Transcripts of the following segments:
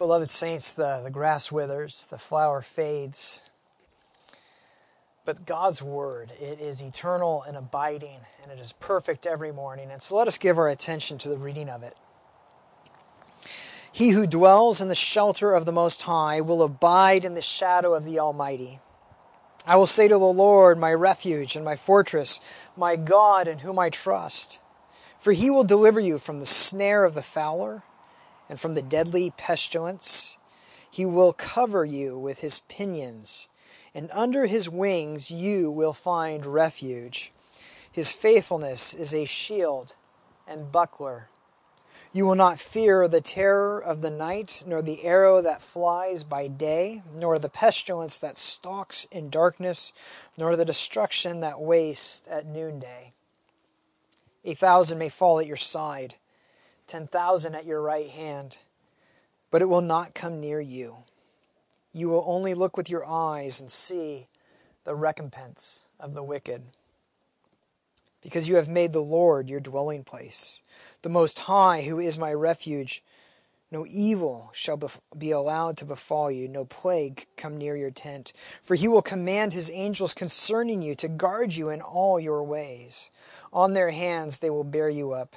Beloved saints, the, the grass withers, the flower fades. But God's word, it is eternal and abiding, and it is perfect every morning. And so let us give our attention to the reading of it. He who dwells in the shelter of the Most High will abide in the shadow of the Almighty. I will say to the Lord, my refuge and my fortress, my God in whom I trust. For he will deliver you from the snare of the fowler and from the deadly pestilence. He will cover you with his pinions, and under his wings you will find refuge. His faithfulness is a shield and buckler. You will not fear the terror of the night, nor the arrow that flies by day, nor the pestilence that stalks in darkness, nor the destruction that wastes at noonday. A thousand may fall at your side 10,000 at your right hand, but it will not come near you. You will only look with your eyes and see the recompense of the wicked. Because you have made the Lord your dwelling place, the Most High, who is my refuge. No evil shall be allowed to befall you, no plague come near your tent. For he will command his angels concerning you to guard you in all your ways. On their hands they will bear you up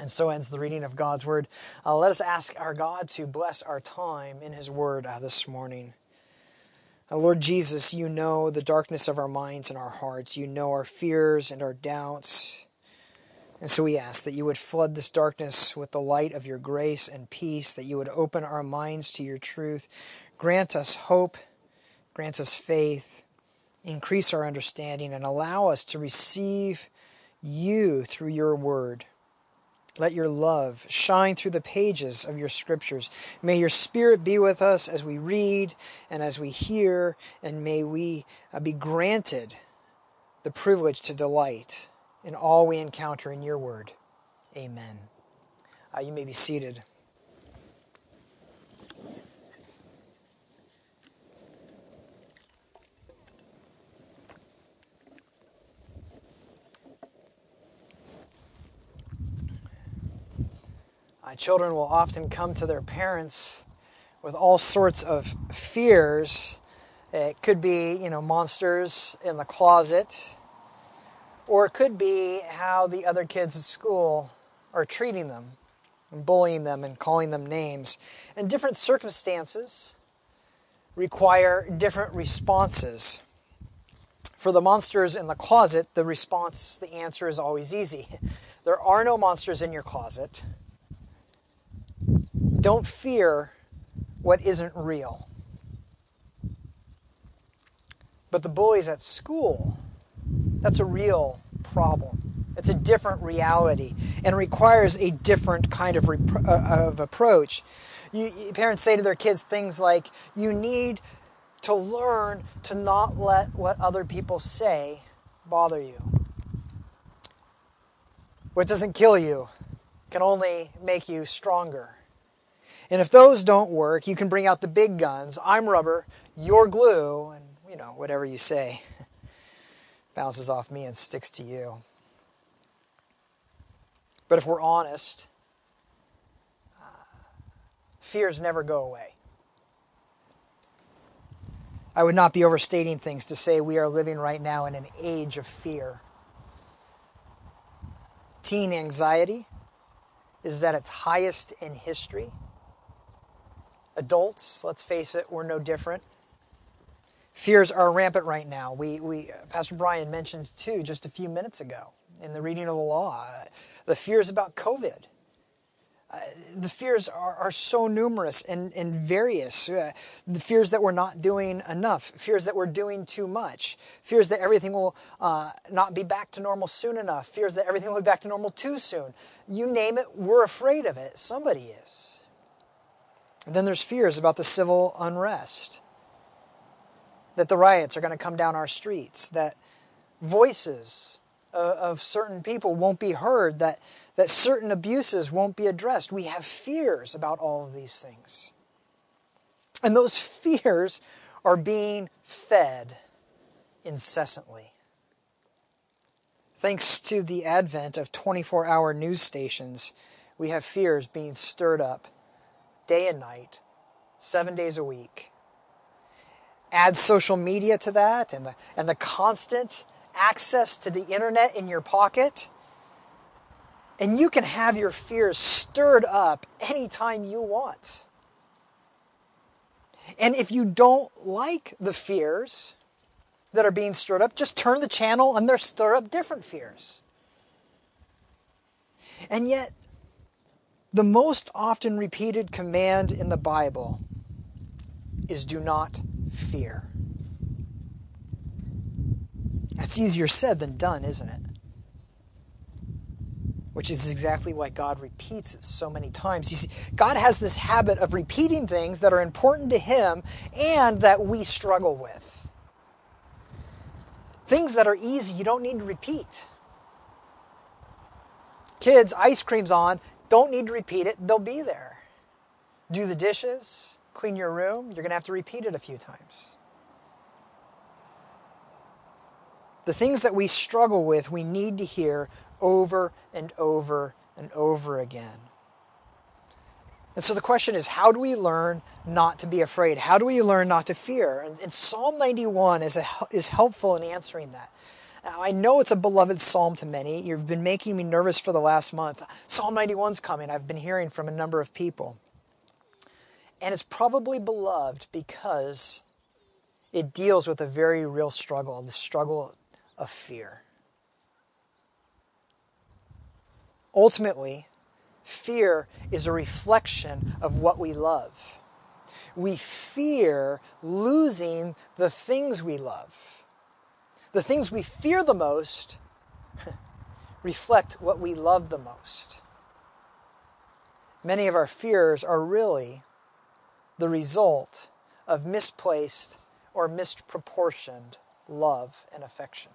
And so ends the reading of God's Word. Uh, let us ask our God to bless our time in His Word uh, this morning. Uh, Lord Jesus, you know the darkness of our minds and our hearts. You know our fears and our doubts. And so we ask that you would flood this darkness with the light of your grace and peace, that you would open our minds to your truth. Grant us hope, grant us faith, increase our understanding, and allow us to receive you through your word. Let your love shine through the pages of your scriptures. May your spirit be with us as we read and as we hear, and may we uh, be granted the privilege to delight in all we encounter in your word. Amen. Uh, you may be seated. Uh, children will often come to their parents with all sorts of fears. It could be, you know, monsters in the closet, or it could be how the other kids at school are treating them and bullying them and calling them names. And different circumstances require different responses. For the monsters in the closet, the response, the answer is always easy. There are no monsters in your closet. Don't fear what isn't real. But the bullies at school, that's a real problem. It's a different reality and requires a different kind of, rep- uh, of approach. You, parents say to their kids things like, you need to learn to not let what other people say bother you. What doesn't kill you can only make you stronger. And if those don't work, you can bring out the big guns. I'm rubber, you're glue, and you know, whatever you say bounces off me and sticks to you. But if we're honest, uh, fears never go away. I would not be overstating things to say we are living right now in an age of fear. Teen anxiety is at its highest in history. Adults, let's face it, we're no different. Fears are rampant right now. We, we, Pastor Brian mentioned too just a few minutes ago in the reading of the law the fears about COVID. Uh, the fears are, are so numerous and, and various. Uh, the fears that we're not doing enough, fears that we're doing too much, fears that everything will uh, not be back to normal soon enough, fears that everything will be back to normal too soon. You name it, we're afraid of it. Somebody is. And then there's fears about the civil unrest. that the riots are going to come down our streets, that voices of certain people won't be heard, that, that certain abuses won't be addressed. We have fears about all of these things. And those fears are being fed incessantly. Thanks to the advent of 24 hour news stations, we have fears being stirred up day and night, seven days a week. Add social media to that and the, and the constant access to the internet in your pocket, and you can have your fears stirred up anytime you want. And if you don't like the fears that are being stirred up, just turn the channel and they'll stir up different fears. And yet, the most often repeated command in the Bible is do not fear. That's easier said than done, isn't it? Which is exactly why God repeats it so many times. You see, God has this habit of repeating things that are important to Him and that we struggle with. Things that are easy, you don't need to repeat. Kids, ice cream's on, don't need to repeat it, they'll be there. Do the dishes, clean your room, you're going to have to repeat it a few times. The things that we struggle with, we need to hear over and over and over again. And so the question is how do we learn not to be afraid? How do we learn not to fear? And, and Psalm 91 is, a, is helpful in answering that. Now, I know it's a beloved psalm to many. You've been making me nervous for the last month. Psalm 91's coming. I've been hearing from a number of people. And it's probably beloved because it deals with a very real struggle the struggle of fear. Ultimately, Fear is a reflection of what we love. We fear losing the things we love. The things we fear the most reflect what we love the most. Many of our fears are really the result of misplaced or misproportioned love and affection.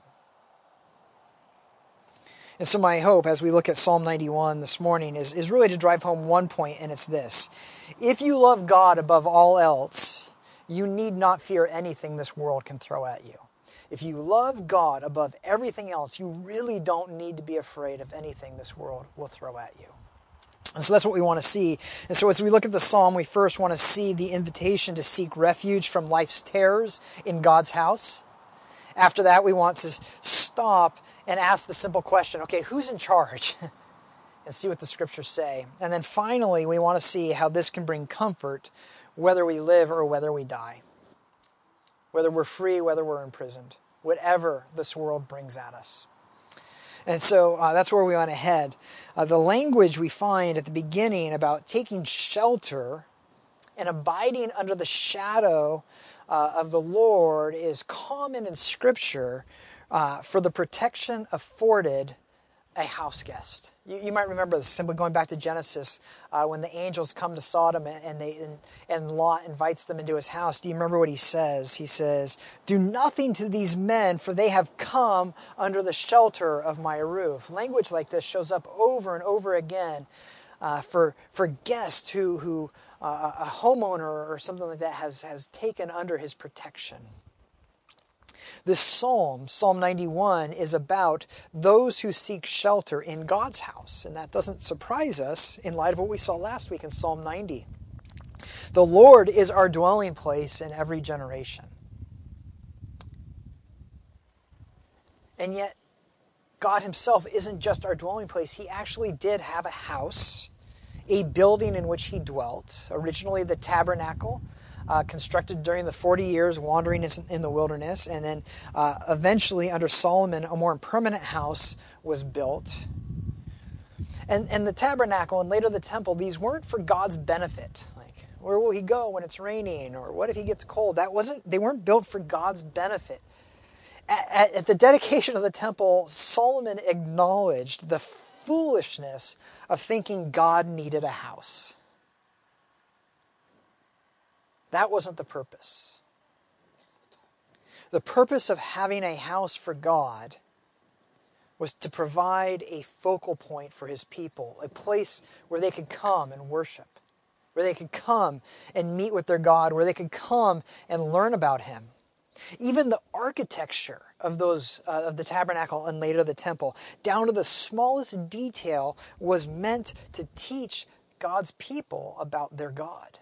And so, my hope as we look at Psalm 91 this morning is, is really to drive home one point, and it's this. If you love God above all else, you need not fear anything this world can throw at you. If you love God above everything else, you really don't need to be afraid of anything this world will throw at you. And so that's what we want to see. And so as we look at the psalm, we first want to see the invitation to seek refuge from life's terrors in God's house. After that, we want to stop and ask the simple question okay, who's in charge? and see what the scriptures say. And then finally, we want to see how this can bring comfort whether we live or whether we die, whether we're free, whether we're imprisoned, whatever this world brings at us. And so uh, that's where we want to head. Uh, the language we find at the beginning about taking shelter and abiding under the shadow uh, of the Lord is common in Scripture uh, for the protection afforded a house guest. You, you, might remember this simply going back to Genesis uh, when the angels come to Sodom and, they, and, and Lot invites them into his house. Do you remember what he says? He says, Do nothing to these men, for they have come under the shelter of my roof. Language like this shows up over and over again uh, for, for guests who, who uh, a homeowner or something like that has, has taken under his protection. This psalm, Psalm 91, is about those who seek shelter in God's house. And that doesn't surprise us in light of what we saw last week in Psalm 90. The Lord is our dwelling place in every generation. And yet, God Himself isn't just our dwelling place, He actually did have a house a building in which he dwelt, originally the tabernacle. Uh, constructed during the 40 years wandering in the wilderness, and then uh, eventually under Solomon, a more permanent house was built. And, and the tabernacle and later the temple, these weren't for God's benefit. Like, where will he go when it's raining? Or what if he gets cold? That wasn't, they weren't built for God's benefit. At, at, at the dedication of the temple, Solomon acknowledged the foolishness of thinking God needed a house. That wasn't the purpose. The purpose of having a house for God was to provide a focal point for his people, a place where they could come and worship, where they could come and meet with their God, where they could come and learn about him. Even the architecture of those uh, of the tabernacle and later the temple, down to the smallest detail, was meant to teach God's people about their God.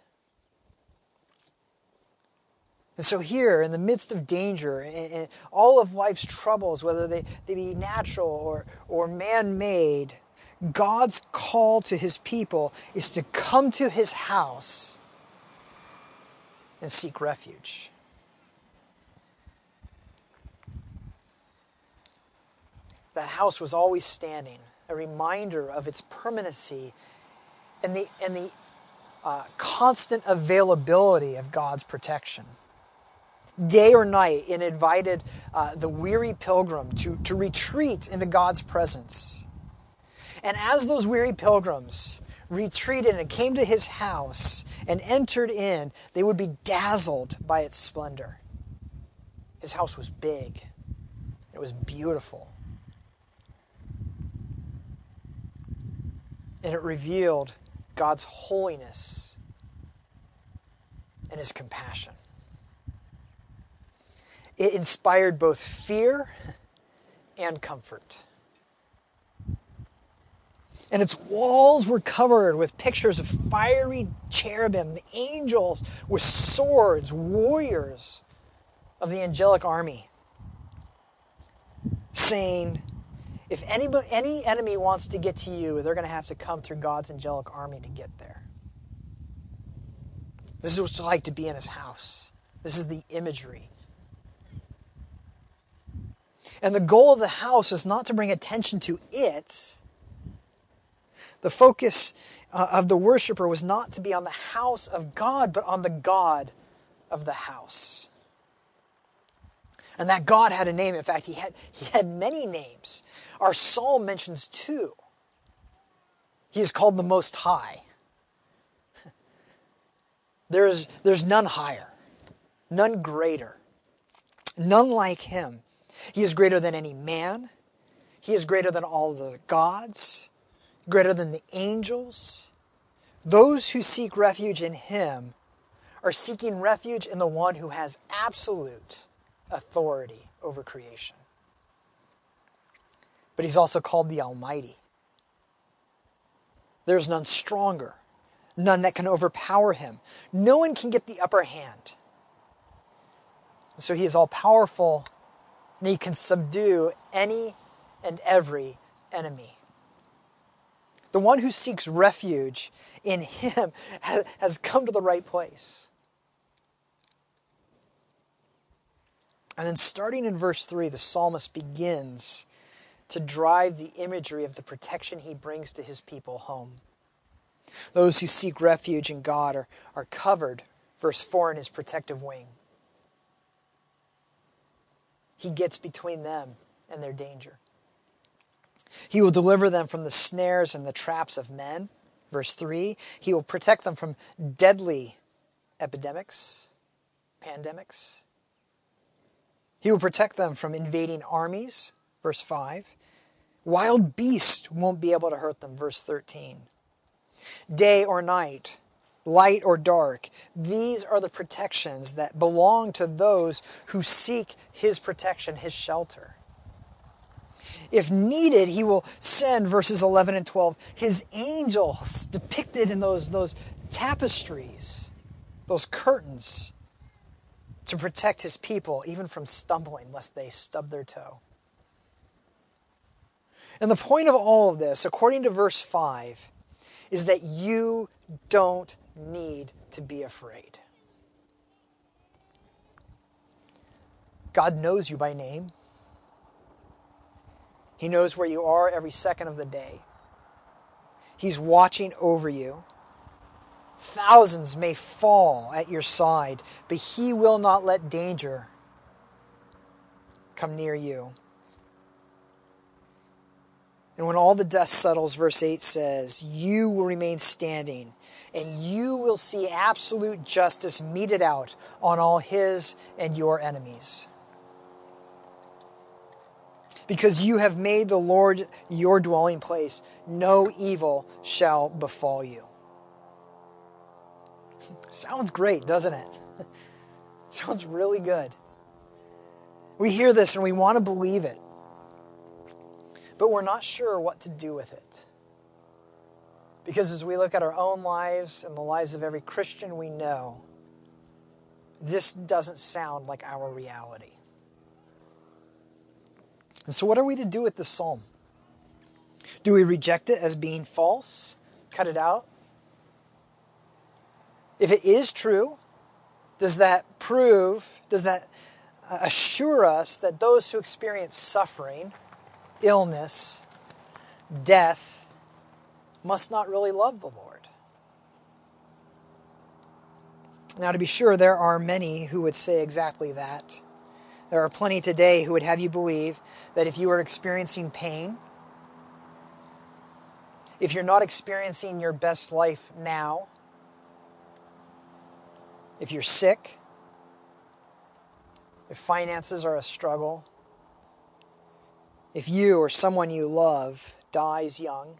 And so, here, in the midst of danger and, all of life's troubles, whether they, they be natural or, or man made, God's call to his people is to come to his house and seek refuge. That house was always standing, a reminder of its permanency and the, and the uh, constant availability of God's protection day or night and invited uh, the weary pilgrim to, to retreat into God's presence. And as those weary pilgrims retreated and came to his house and entered in, they would be dazzled by its splendor. His house was big, it was beautiful. And it revealed God's holiness and his compassion. It inspired both fear and comfort. And its walls were covered with pictures of fiery cherubim, the angels with swords, warriors of the angelic army, saying, if anybody, any enemy wants to get to you, they're going to have to come through God's angelic army to get there. This is what it's like to be in his house. This is the imagery and the goal of the house is not to bring attention to it. The focus uh, of the worshiper was not to be on the house of God, but on the God of the house. And that God had a name. In fact, he had, he had many names. Our psalm mentions two. He is called the Most High. There's, there's none higher, none greater, none like him. He is greater than any man. He is greater than all the gods, greater than the angels. Those who seek refuge in Him are seeking refuge in the one who has absolute authority over creation. But He's also called the Almighty. There's none stronger, none that can overpower Him. No one can get the upper hand. So He is all powerful and he can subdue any and every enemy. The one who seeks refuge in him has come to the right place. And then, starting in verse 3, the psalmist begins to drive the imagery of the protection he brings to his people home. Those who seek refuge in God are, are covered, verse 4, in his protective wing. He gets between them and their danger. He will deliver them from the snares and the traps of men. Verse 3 He will protect them from deadly epidemics, pandemics. He will protect them from invading armies. Verse 5. Wild beasts won't be able to hurt them. Verse 13. Day or night, light or dark. These are the protections that belong to those who seek His protection, His shelter. If needed, He will send, verses 11 and 12, His angels depicted in those, those tapestries, those curtains, to protect His people, even from stumbling, lest they stub their toe. And the point of all of this, according to verse 5, is that you don't need to be afraid. God knows you by name. He knows where you are every second of the day. He's watching over you. Thousands may fall at your side, but He will not let danger come near you. And when all the dust settles, verse 8 says, You will remain standing and you will see absolute justice meted out on all his and your enemies. Because you have made the Lord your dwelling place, no evil shall befall you. Sounds great, doesn't it? Sounds really good. We hear this and we want to believe it, but we're not sure what to do with it. Because as we look at our own lives and the lives of every Christian we know, this doesn't sound like our reality. And so, what are we to do with this psalm? Do we reject it as being false? Cut it out? If it is true, does that prove, does that uh, assure us that those who experience suffering, illness, death, must not really love the Lord? Now, to be sure, there are many who would say exactly that. There are plenty today who would have you believe that if you are experiencing pain, if you're not experiencing your best life now, if you're sick, if finances are a struggle, if you or someone you love dies young,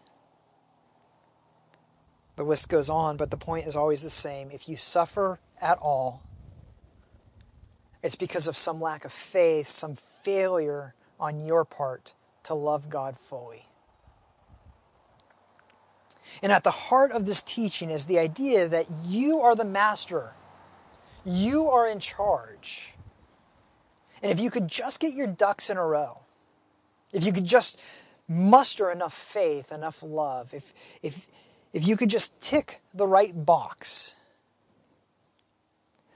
the list goes on, but the point is always the same. If you suffer at all, it's because of some lack of faith, some failure on your part to love God fully. And at the heart of this teaching is the idea that you are the master, you are in charge. And if you could just get your ducks in a row, if you could just muster enough faith, enough love, if, if, if you could just tick the right box,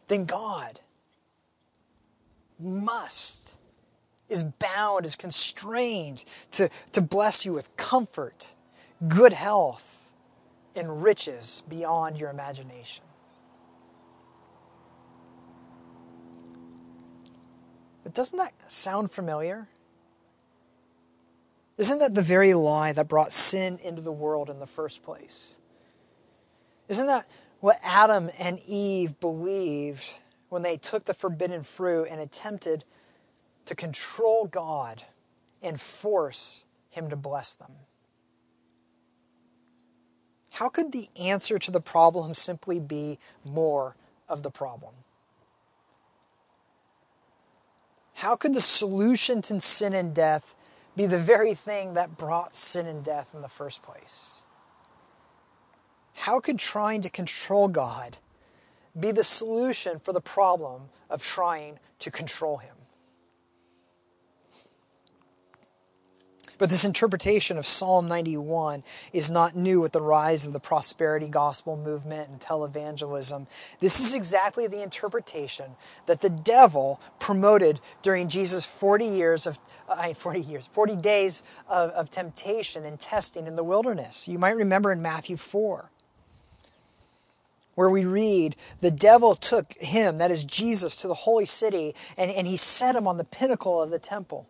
then God must, is bound, is constrained to, to bless you with comfort, good health, and riches beyond your imagination. But doesn't that sound familiar? Isn't that the very lie that brought sin into the world in the first place? Isn't that what Adam and Eve believed when they took the forbidden fruit and attempted to control God and force Him to bless them. How could the answer to the problem simply be more of the problem? How could the solution to sin and death be the very thing that brought sin and death in the first place? How could trying to control God be the solution for the problem of trying to control him. But this interpretation of Psalm 91 is not new with the rise of the prosperity gospel movement and televangelism. This is exactly the interpretation that the devil promoted during Jesus' 40 years of uh, 40 years, 40 days of, of temptation and testing in the wilderness. You might remember in Matthew 4 where we read, The devil took him, that is Jesus, to the holy city, and, and he set him on the pinnacle of the temple.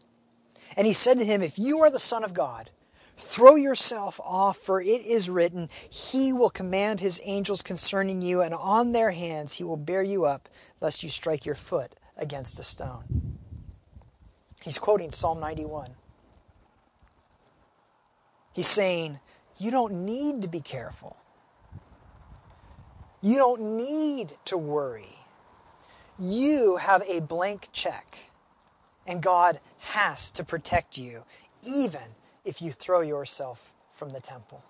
And he said to him, If you are the Son of God, throw yourself off, for it is written, He will command His angels concerning you, and on their hands He will bear you up, lest you strike your foot against a stone. He's quoting Psalm 91. He's saying, You don't need to be careful. You don't need to worry. You have a blank check, and God has to protect you, even if you throw yourself from the temple.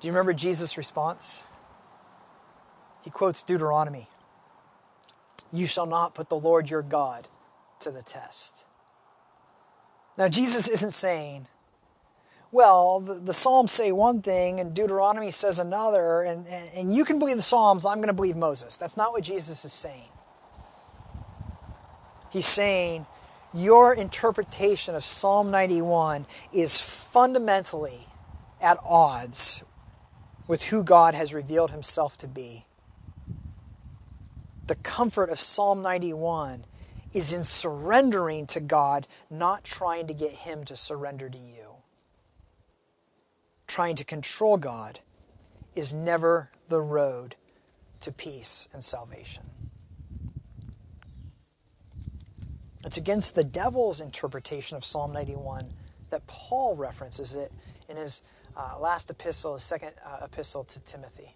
Do you remember Jesus' response? He quotes Deuteronomy You shall not put the Lord your God to the test. Now, Jesus isn't saying, well, the, the, Psalms say one thing and Deuteronomy says another, and, and, and you can believe the Psalms, I'm going to believe Moses. That's not what Jesus is saying. He's saying your interpretation of Psalm 91 is fundamentally at odds with who God has revealed himself to be. The comfort of Psalm 91 is in surrendering to God, not trying to get him to surrender to you trying to control God is never the road to peace and salvation. It's against the devil's interpretation of Psalm 91 that Paul references it in his uh, last epistle, his second uh, epistle to Timothy.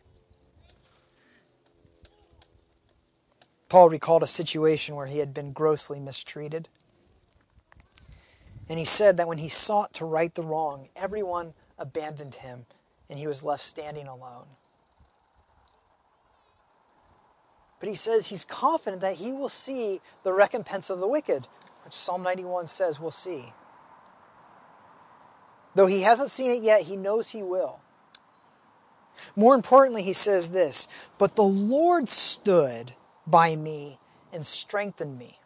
Paul recalled a situation where he had been grossly mistreated. And he said that when he sought to right the wrong, everyone abandoned him and he was left standing alone. But he says he's confident that he will see the recompense of the wicked, which Psalm 91 says we'll see. Though he hasn't seen it yet, he knows he will. More importantly, he says this But the Lord stood by me and strengthened me,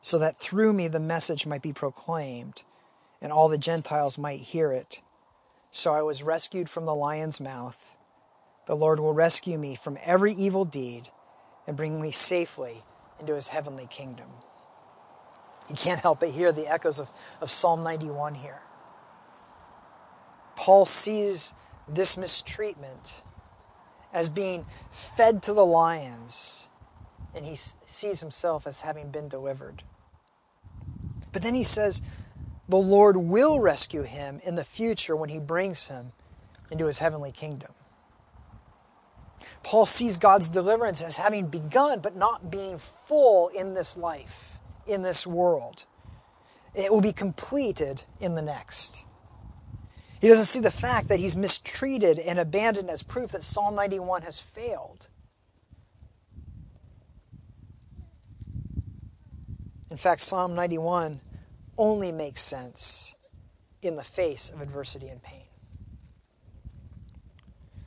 so that through me the message might be proclaimed, and all the Gentiles might hear it. So I was rescued from the lion's mouth. The Lord will rescue me from every evil deed and bring me safely into his heavenly kingdom. You can't help but hear the echoes of, of Psalm 91 here. Paul sees this mistreatment as being fed to the lions, and he sees himself as having been delivered. But then he says, the Lord will rescue him in the future when he brings him into his heavenly kingdom. Paul sees God's deliverance as having begun, but not being full in this life, in this world. It will be completed in the next. He doesn't see the fact that he's mistreated and abandoned as proof that Psalm 91 has failed. In fact, Psalm 91 only makes sense in the face of adversity and pain.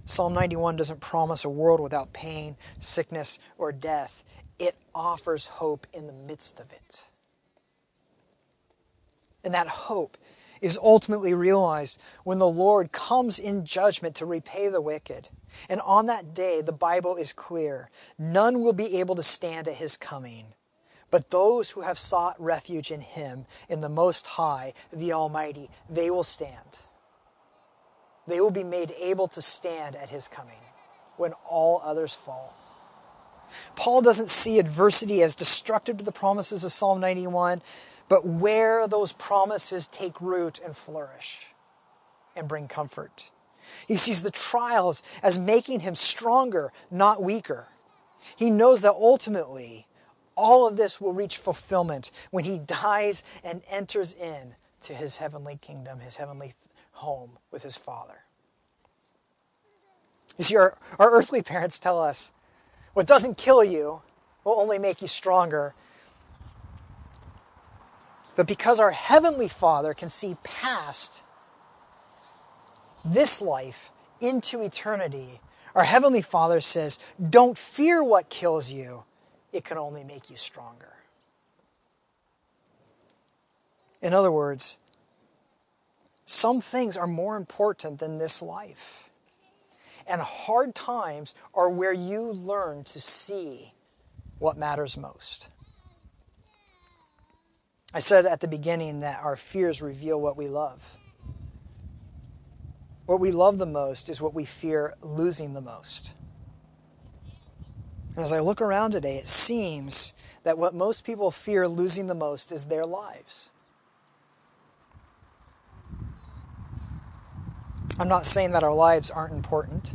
Psalm 91 doesn't promise a world without pain, sickness, or death. It offers hope in the midst of it. And that hope is ultimately realized when the Lord comes in judgment to repay the wicked. And on that day, the Bible is clear none will be able to stand at his coming. But those who have sought refuge in him, in the Most High, the Almighty, they will stand. They will be made able to stand at his coming when all others fall. Paul doesn't see adversity as destructive to the promises of Psalm 91, but where those promises take root and flourish and bring comfort. He sees the trials as making him stronger, not weaker. He knows that ultimately all of this will reach fulfillment when he dies and enters in to his heavenly kingdom, his heavenly home with his Father. You see, our, our earthly parents tell us what doesn't kill you will only make you stronger but because our Heavenly Father can see past this life into eternity, our Heavenly Father says, Don't fear what kills you, it can only make you stronger. In other words, some things are more important than this life. And hard times are where you learn to see what matters most. I said at the beginning that our fears reveal what we love. What we love the most is what we fear losing the most. And as I look around today, it seems that what most people fear losing the most is their lives. I'm not saying that our lives aren't important.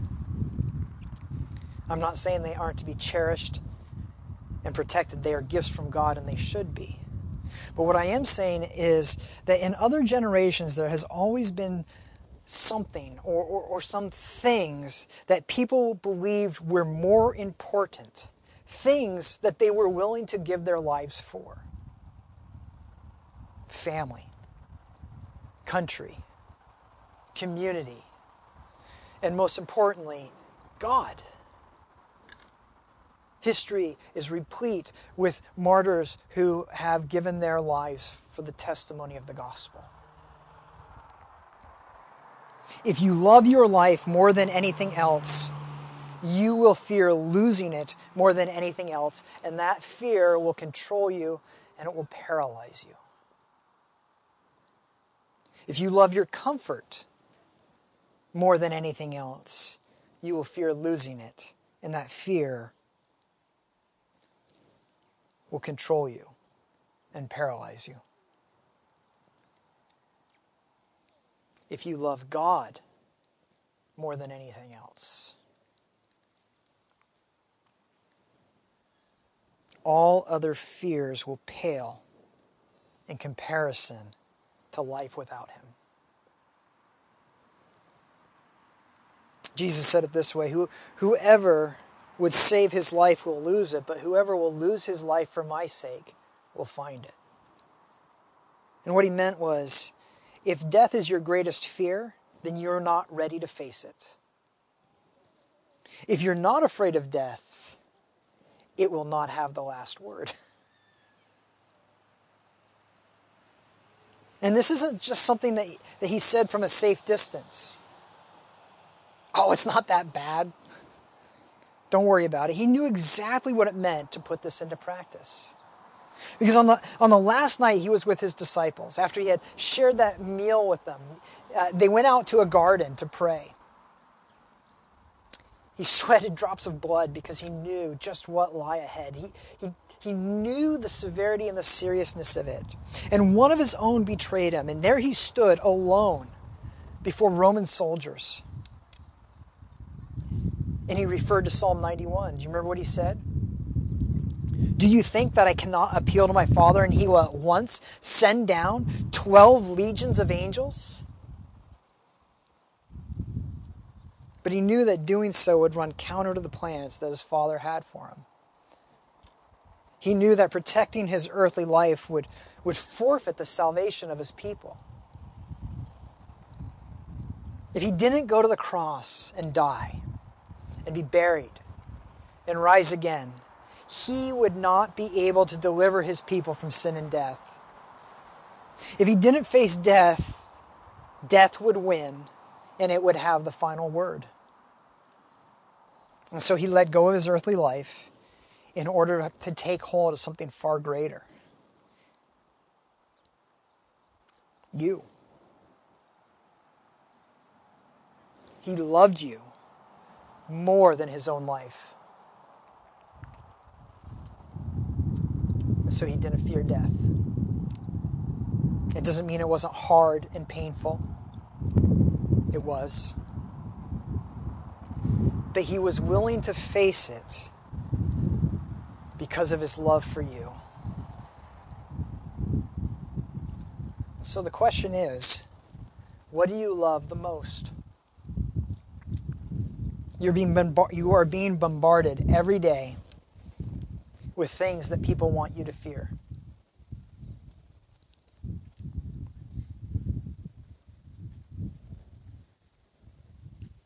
I'm not saying they aren't to be cherished and protected. They are gifts from God and they should be. But what I am saying is that in other generations, there has always been something or, or, or, some things that people believed were more important, things that they were willing to give their lives for family, country, community, and most importantly, God. History is replete with martyrs who have given their lives for the testimony of the gospel. If you love your life more than anything else, you will fear losing it more than anything else, and that fear will control you and it will paralyze you. If you love your comfort more than anything else, you will fear losing it, and that fear will control you. and paralyze you. If you love God more than anything else, all other fears will pale in comparison to life without Him. Jesus said it this way Who, Whoever would save his life will lose it, but whoever will lose his life for my sake will find it. And what he meant was if death is your greatest fear, then you're not ready to face it. If you're not afraid of death, it will not have the last word. And this isn't just something that, that he said from a safe distance. Oh, it's not that bad. Don't worry about it. He knew exactly what it meant to put this into practice. Because on the, on the last night he was with his disciples, after he had shared that meal with them, uh, they went out to a garden to pray. He sweated drops of blood because he knew just what lay ahead. He, he, he knew the severity and the seriousness of it. And one of his own betrayed him, and there he stood alone before Roman soldiers. And he referred to Psalm 91. Do you remember what he said? Do you think that I cannot appeal to my Father and he will at once send down 12 legions of angels? But he knew that doing so would run counter to the plans that his Father had for him. He knew that protecting his earthly life would, would forfeit the salvation of his people. If he didn't go to the cross and die, and be buried and rise again, he would not be able to deliver his people from sin and death. If he didn't face death, death would win and it would have the final word. And so he let go of his earthly life in order to take hold of something far greater. You. He loved you more than his own life. so he didn't fear death. It doesn't mean it wasn't hard and painful. It was. But he was willing to face it because of his love for you. So the question is what do you love the most? You're being you are being bombarded every day with things that people want you to fear.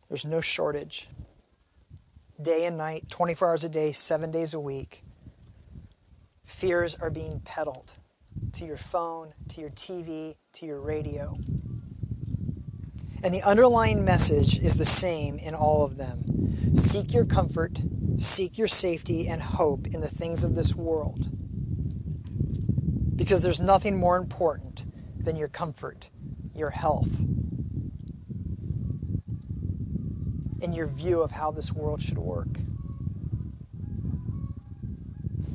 There's no shortage. Day and night, 24 hours a day, seven days a week. Fears are being peddled to your phone, to your TV, to your radio. And the underlying message is the same in all of them seek your comfort, seek your safety and hope in the things of this world. Because there's nothing more important than your comfort, your health, and your view of how this world should work.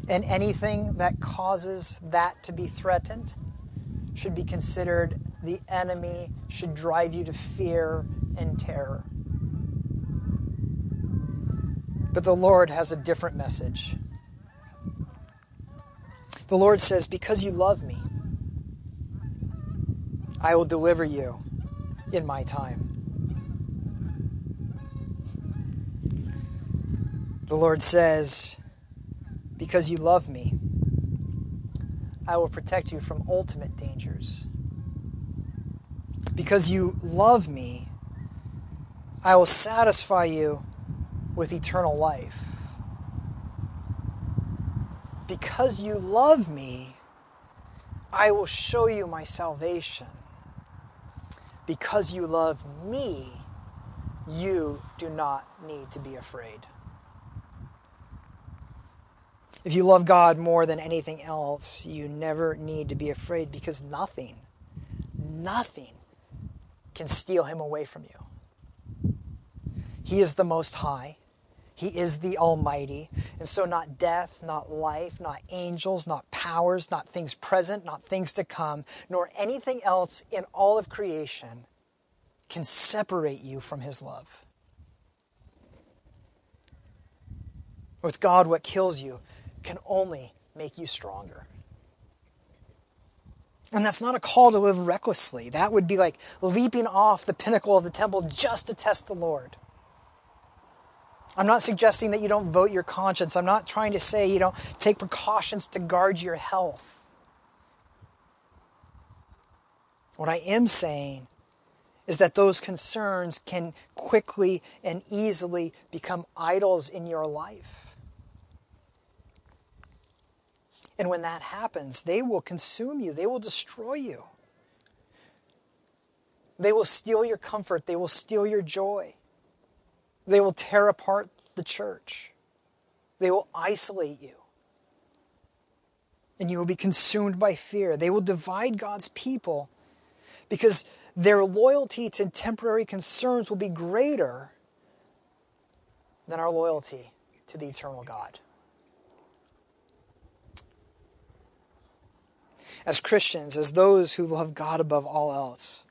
And anything that causes that to be threatened should be considered the enemy should drive you to fear and terror. But the Lord has a different message. The Lord says, Because you love me, I will deliver you in my time. The Lord says, Because you love me, I will protect you from ultimate dangers. Because you love me, I will satisfy you with eternal life. Because you love me, I will show you my salvation. Because you love me, you do not need to be afraid. If you love God more than anything else, you never need to be afraid because nothing, nothing can steal him away from you. He is the Most High. He is the Almighty. And so, not death, not life, not angels, not powers, not things present, not things to come, nor anything else in all of creation can separate you from His love. With God, what kills you can only make you stronger. And that's not a call to live recklessly. That would be like leaping off the pinnacle of the temple just to test the Lord. I'm not suggesting that you don't vote your conscience. I'm not trying to say you don't take precautions to guard your health. What I am saying is that those concerns can quickly and easily become idols in your life. And when that happens, they will consume you, they will destroy you. They will steal your comfort, they will steal your joy. They will tear apart the church. They will isolate you. And you will be consumed by fear. They will divide God's people because their loyalty to temporary concerns will be greater than our loyalty to the eternal God. As Christians, as those who love God above all else,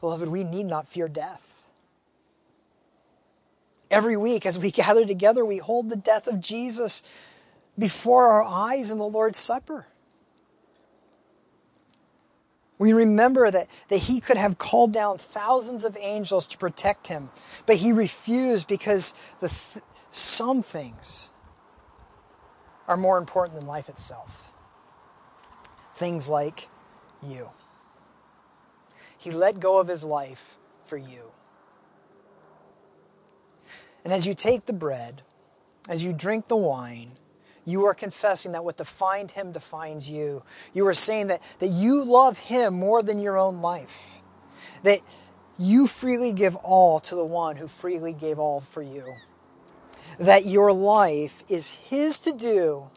beloved, we need not fear death. Every week, as we gather together, we hold the death of Jesus before our eyes in the Lord's Supper. We remember that, that he could have called down thousands of angels to protect him, but he refused because the th- some things are more important than life itself. Things like you. He let go of his life for you. And as you take the bread, as you drink the wine, you are confessing that what defined him defines you. You are saying that, that you love him more than your own life. That you freely give all to the one who freely gave all for you. That your life is his to do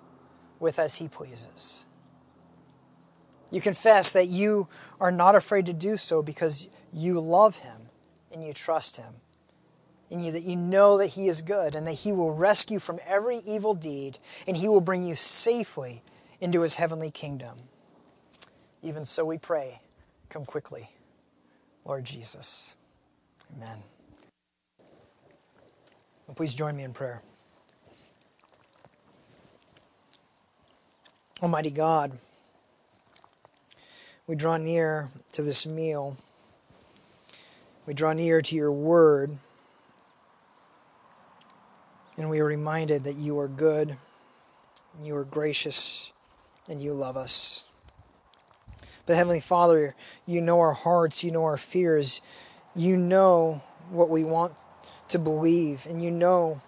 with as he pleases. You confess that you are not afraid to do so because you love him and you trust him in you, that you know that He is good and that He will rescue from every evil deed and He will bring you safely into His heavenly kingdom. Even so, we pray, come quickly, Lord Jesus. Amen. Well, please join me in prayer. Almighty God, we draw near to this meal. We draw near to your word and we are reminded that you are good, and you are gracious, and you love us. But Heavenly Father, you know our hearts, you know our fears, you know what we want to believe, and you know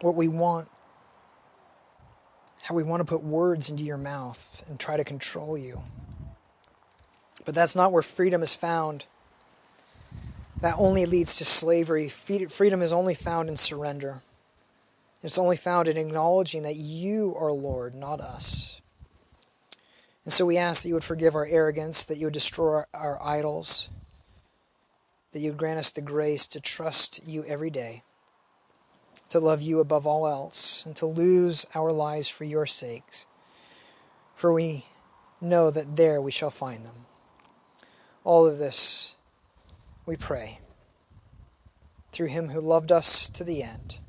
what we want, how we want to put words into your mouth and try to control you. But that's not where freedom is found. That only leads to slavery. Freedom is only found in surrender. It's only found in acknowledging that you are Lord, not us. And so we ask that you would forgive our arrogance, that you would destroy our idols, that you would grant us the grace to trust you every day, to love you above all else, and to lose our lives for your sakes. For we know that there we shall find them. All of this we pray through him who loved us to the end.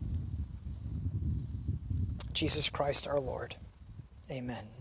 Jesus Christ our Lord. Amen.